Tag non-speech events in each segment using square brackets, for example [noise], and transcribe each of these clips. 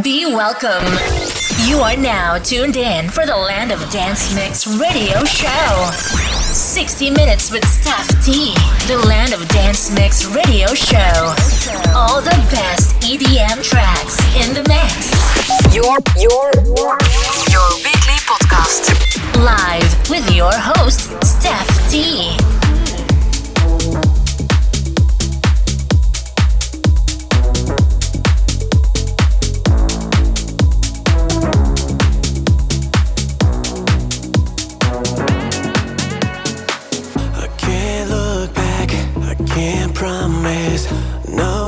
Be welcome. You are now tuned in for the Land of Dance Mix radio show. 60 minutes with Stef T. The Land of Dance Mix radio show. All the best EDM tracks in the mix. Your your your weekly podcast. Live with your host, Stef T.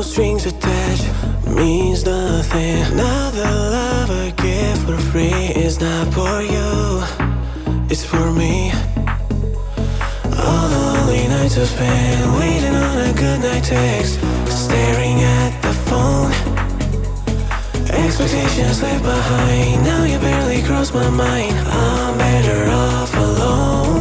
strings attached means nothing. Now the love I give for free is not for you, it's for me. All the lonely nights I spent waiting on a good night text, staring at the phone. Expectations left behind, now you barely cross my mind. I'm better off alone.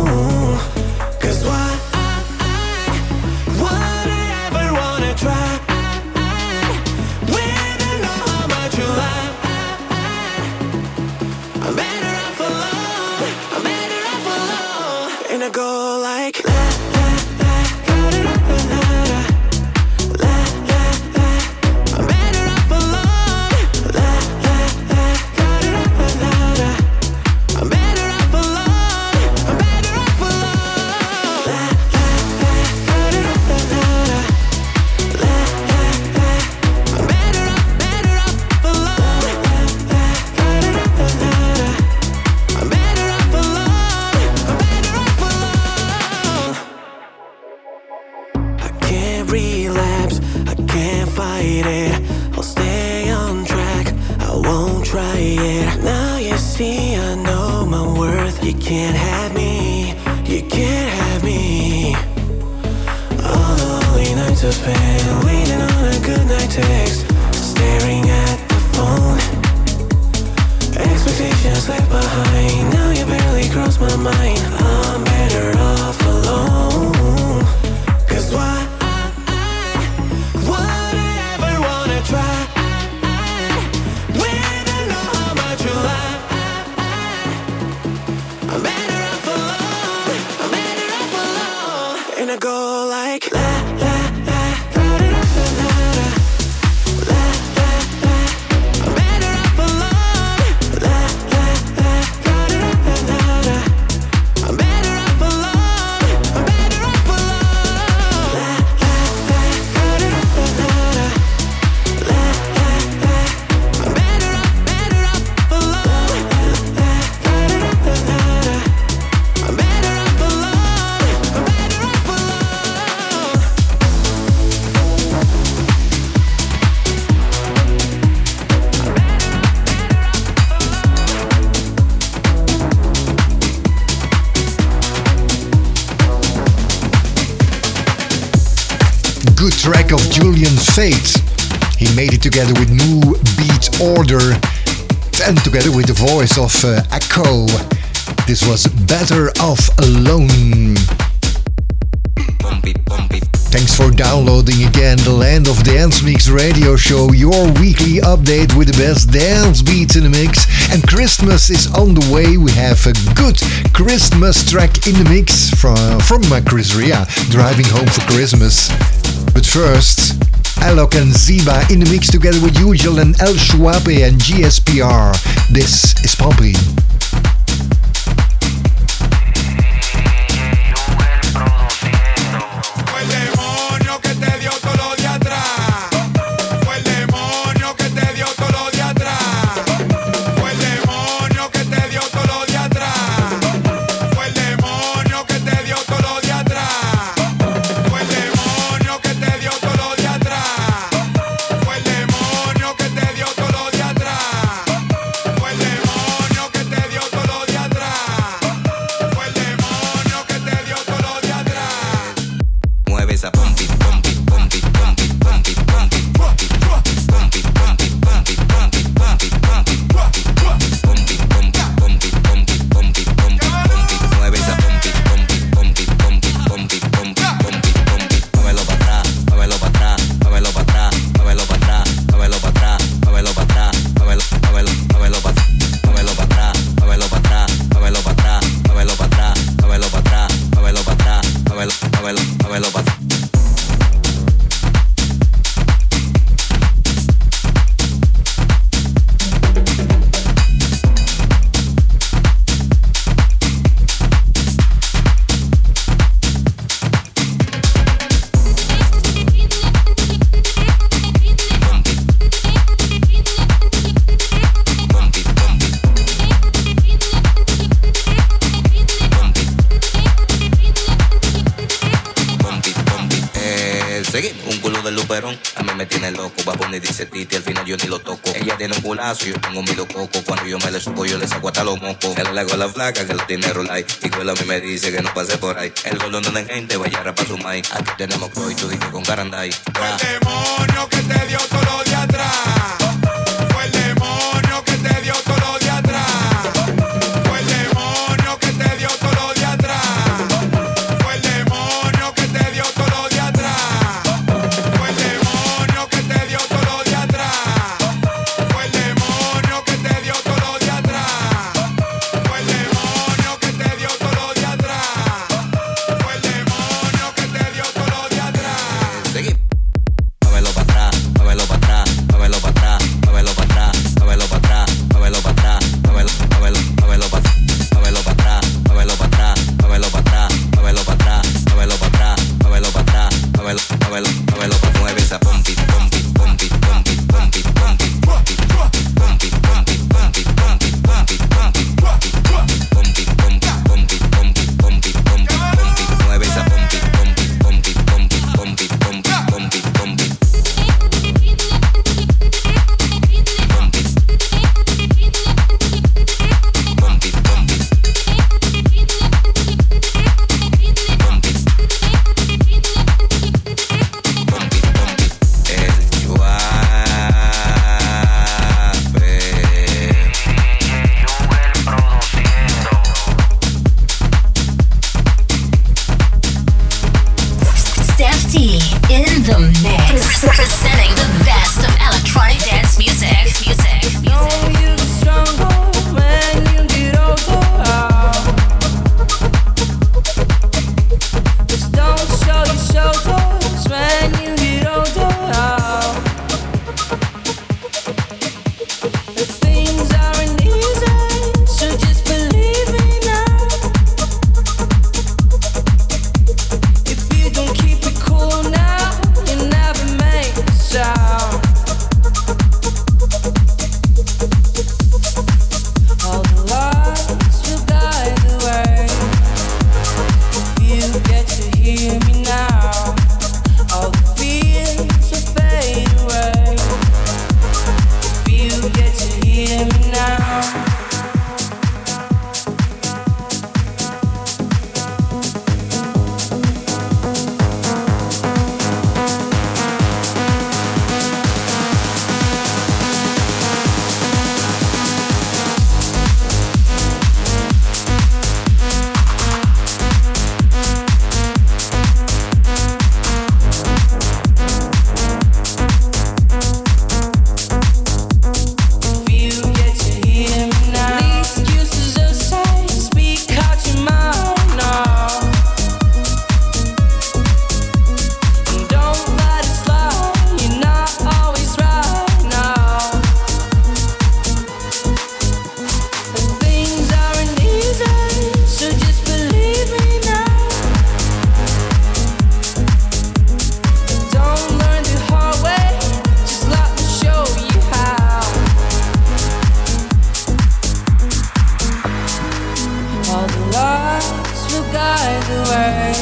Can't have me, you can't have me. All the lonely nights I spent waiting on a good night text, staring at the phone. Expectations left behind, now you barely cross my mind. I'm together with New Beat Order and together with the voice of uh, Acho. This was Better Off Alone. Thanks for downloading again the Land of Dance Mix radio show, your weekly update with the best dance beats in the mix. And Christmas is on the way. We have a good Christmas track in the mix from, from Chris Rea, driving home for Christmas. But first, Alok and Zeeba in the mix together with Usual and El Chuape and GSPR. This is Pumping. perón. A mí me tiene loco, poner dice Titi, al final yo ni lo toco. Ella tiene un culazo, yo tengo un milo coco. Cuando yo me le subo, yo le saco hasta los mocos. El le hago la flaca que lo tiene rolay. Y cuela a mí me dice que no pase por ahí. El golo no de gente, vaya a rapar su mic. Aquí tenemos coito, dije con caranday. El demonio que te dio todo de atrás.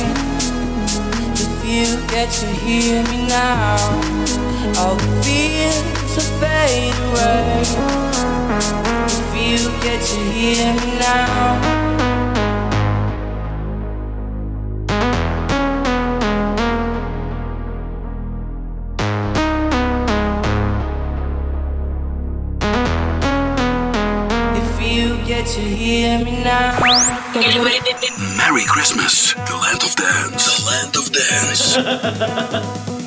mind. The feel that you hear me now, all the fears will fade away. If you get to hear me now. Get you hear me now. get to it. Merry Christmas, the land of dance. The land of dance. [laughs]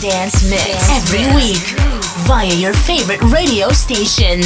Dance Mix every week via your favorite radio station.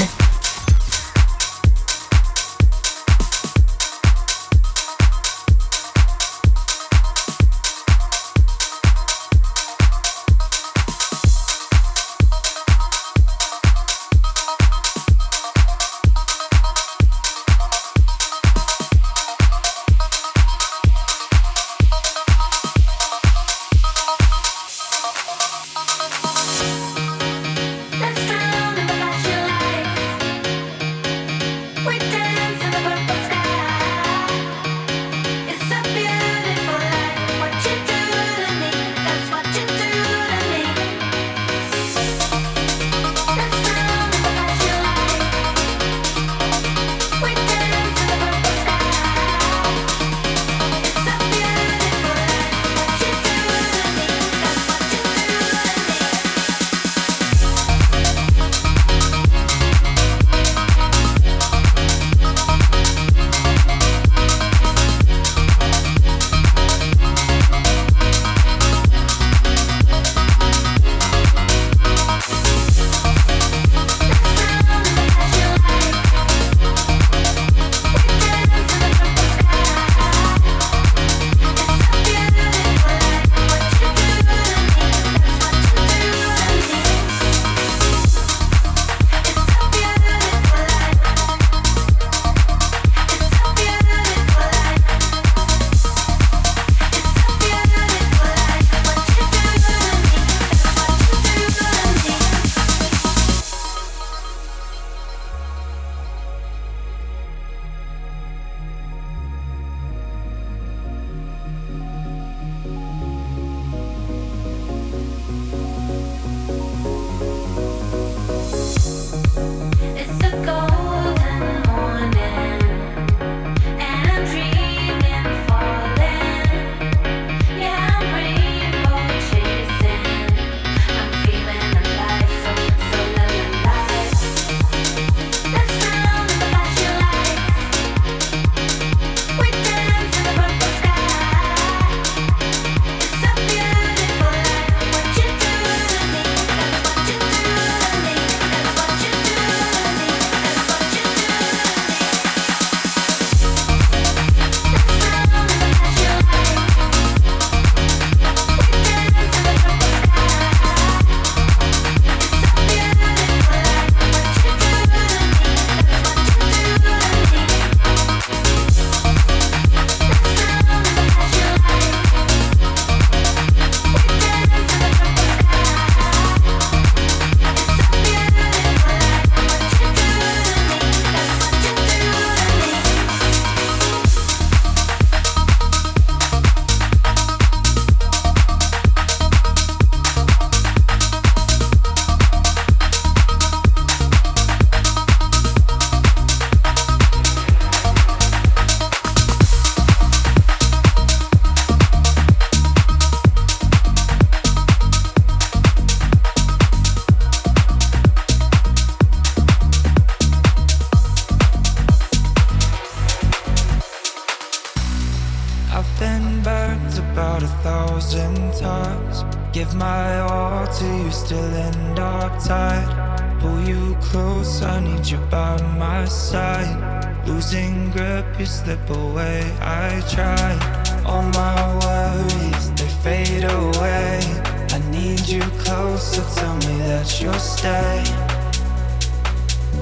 Losing grip, you slip away. I try. All my worries, they fade away. I need you close, so tell me that you'll stay.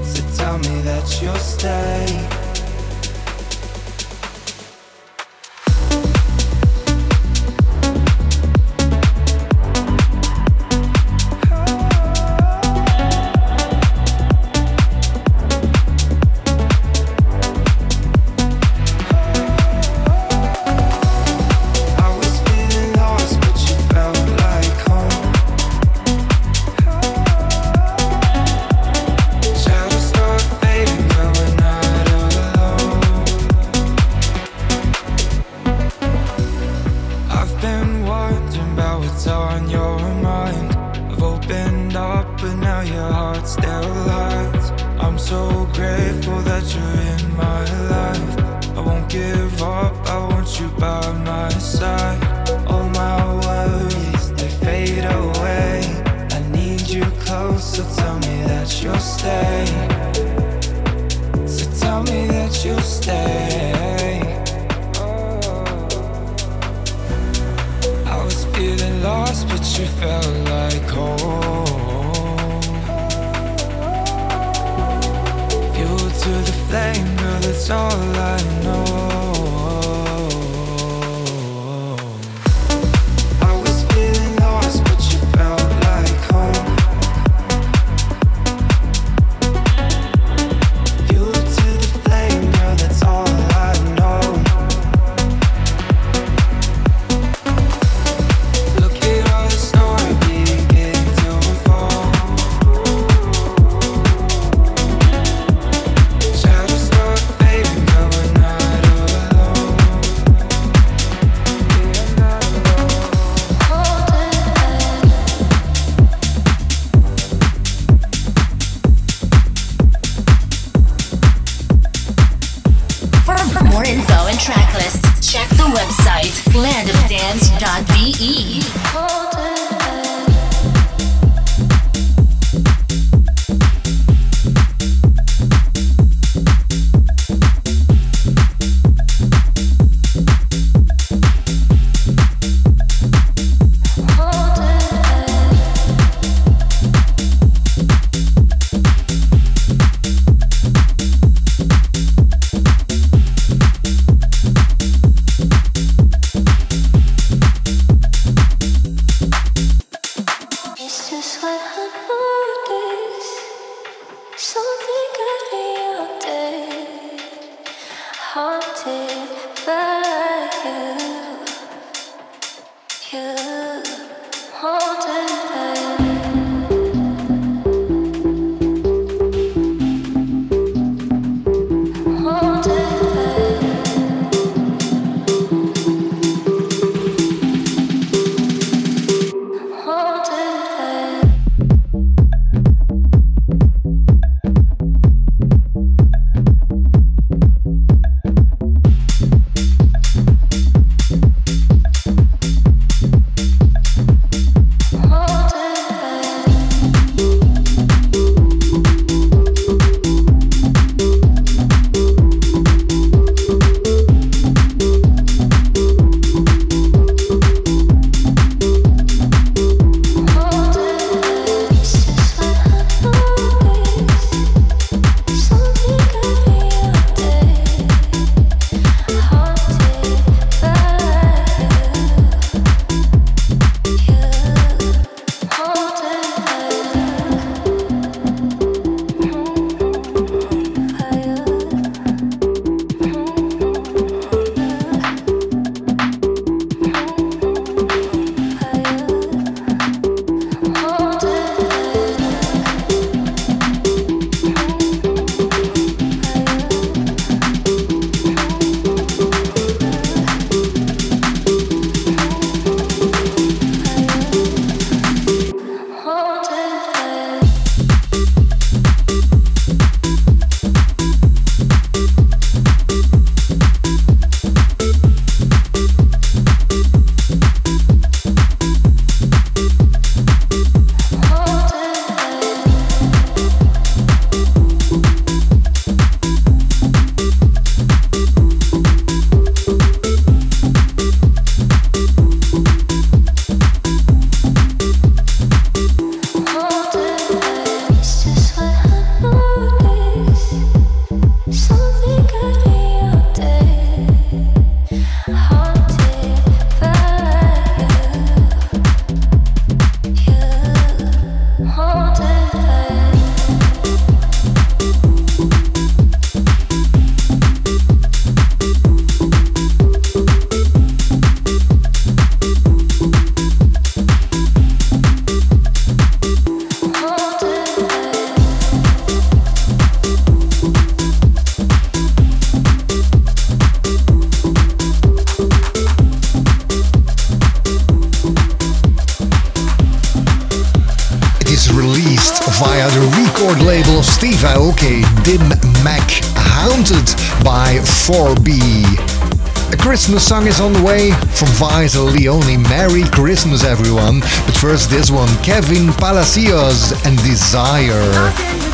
So tell me that you'll stay. Dim Mak, Haunted by 4B. A Christmas song is on the way from Vital Leony. Merry Christmas, everyone. But first, this one Kevin Palacios and Desire.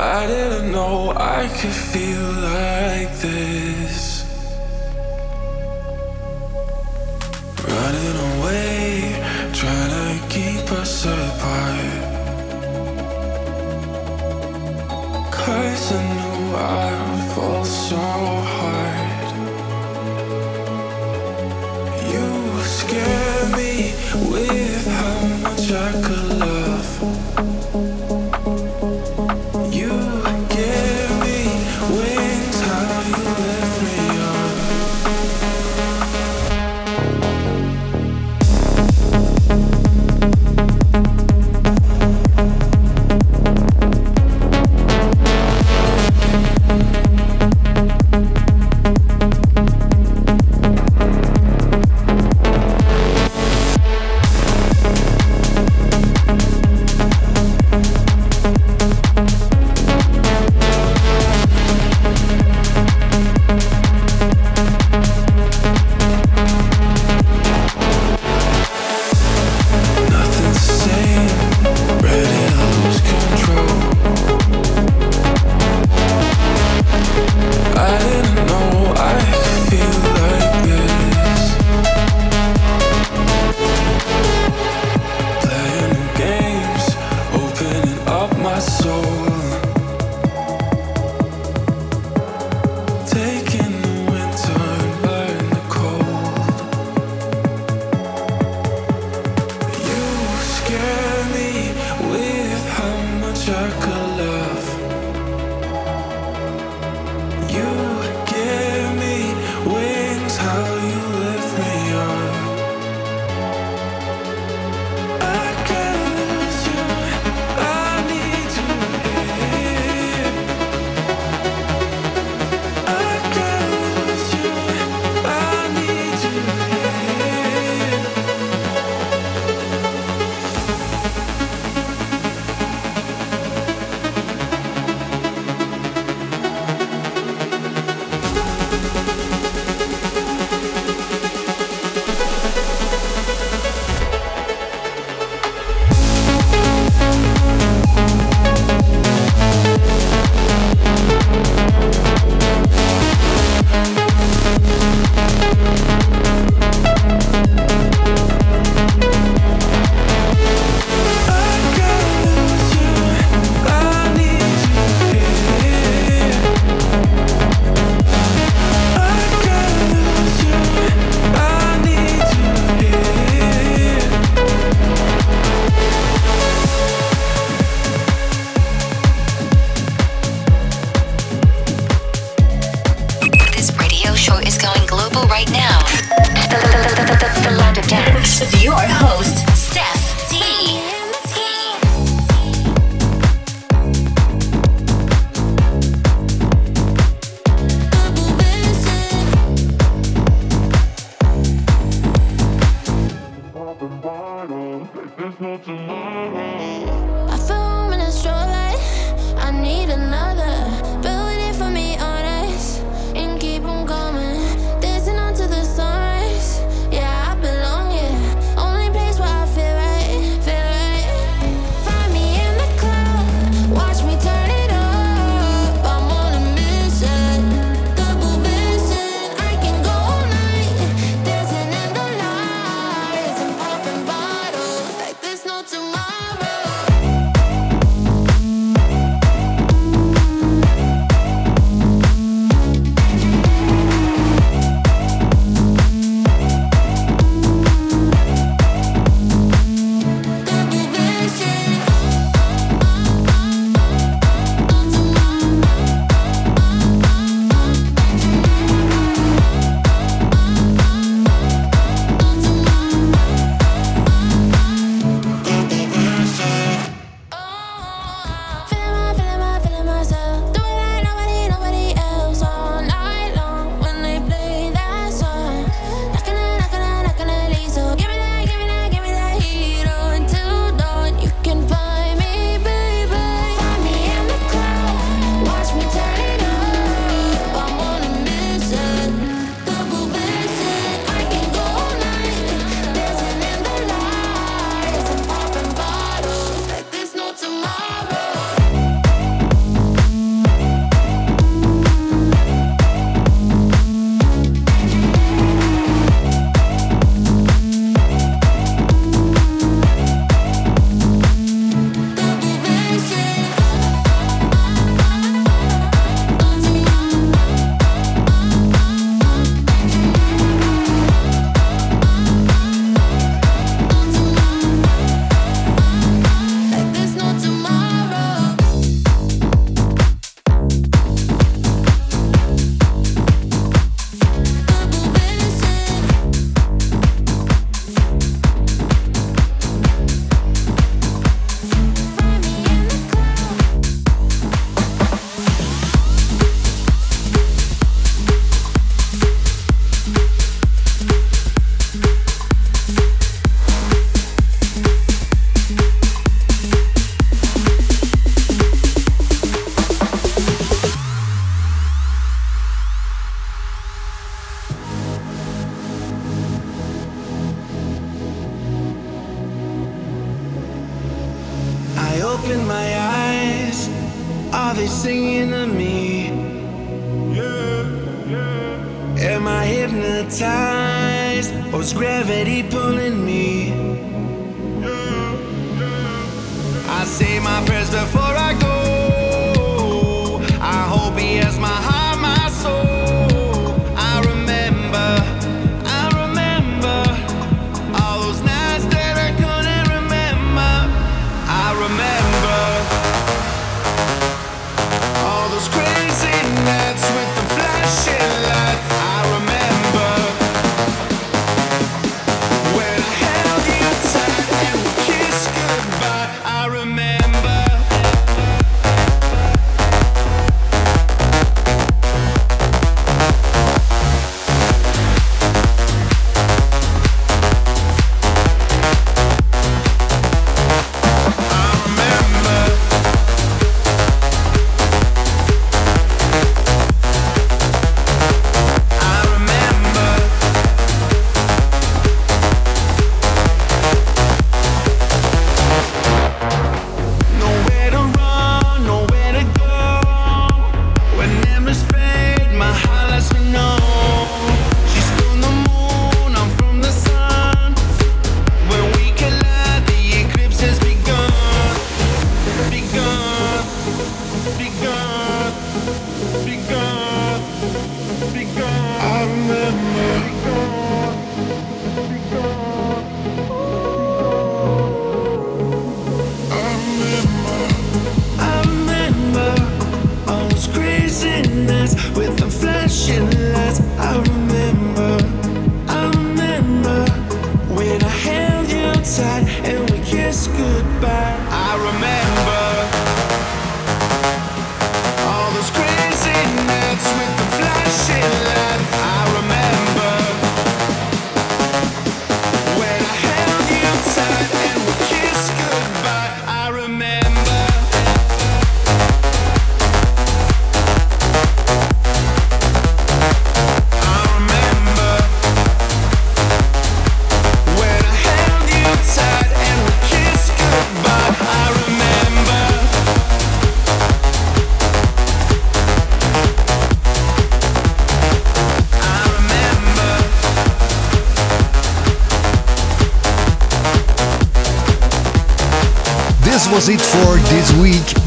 I didn't know I could feel like this. Running away, trying to keep us apart. Cause I knew I would fall so.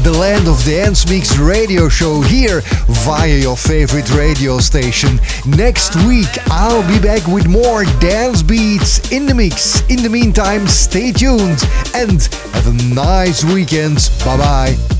the Land of Dance Mix radio show here via your favorite radio station. Next week, I'll be back with more dance beats in the mix. In the meantime, stay tuned and have a nice weekend. Bye bye.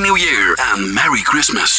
Happy New Year and Merry Christmas.